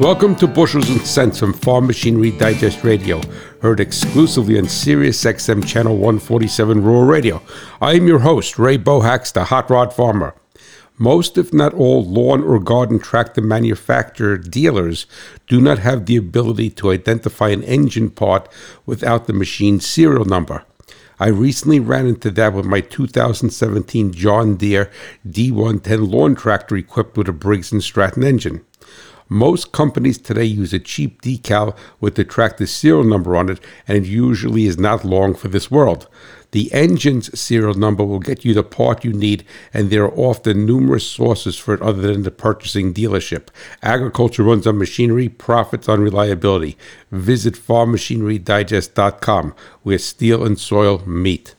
Welcome to Bushels and Cents from Farm Machinery Digest Radio, heard exclusively on Sirius XM Channel 147 Rural Radio. I am your host, Ray Bohacz, the Hot Rod Farmer. Most, if not all, lawn or garden tractor manufacturer dealers do not have the ability to identify an engine part without the machine's serial number. I recently ran into that with my 2017 John Deere D110 lawn tractor equipped with a Briggs & Stratton engine. Most companies today use a cheap decal with the tractor serial number on it, and it usually is not long for this world. The engine's serial number will get you the part you need, and there are often numerous sources for it other than the purchasing dealership. Agriculture runs on machinery, profits on reliability. Visit farmmachinerydigest.com, where steel and soil meet.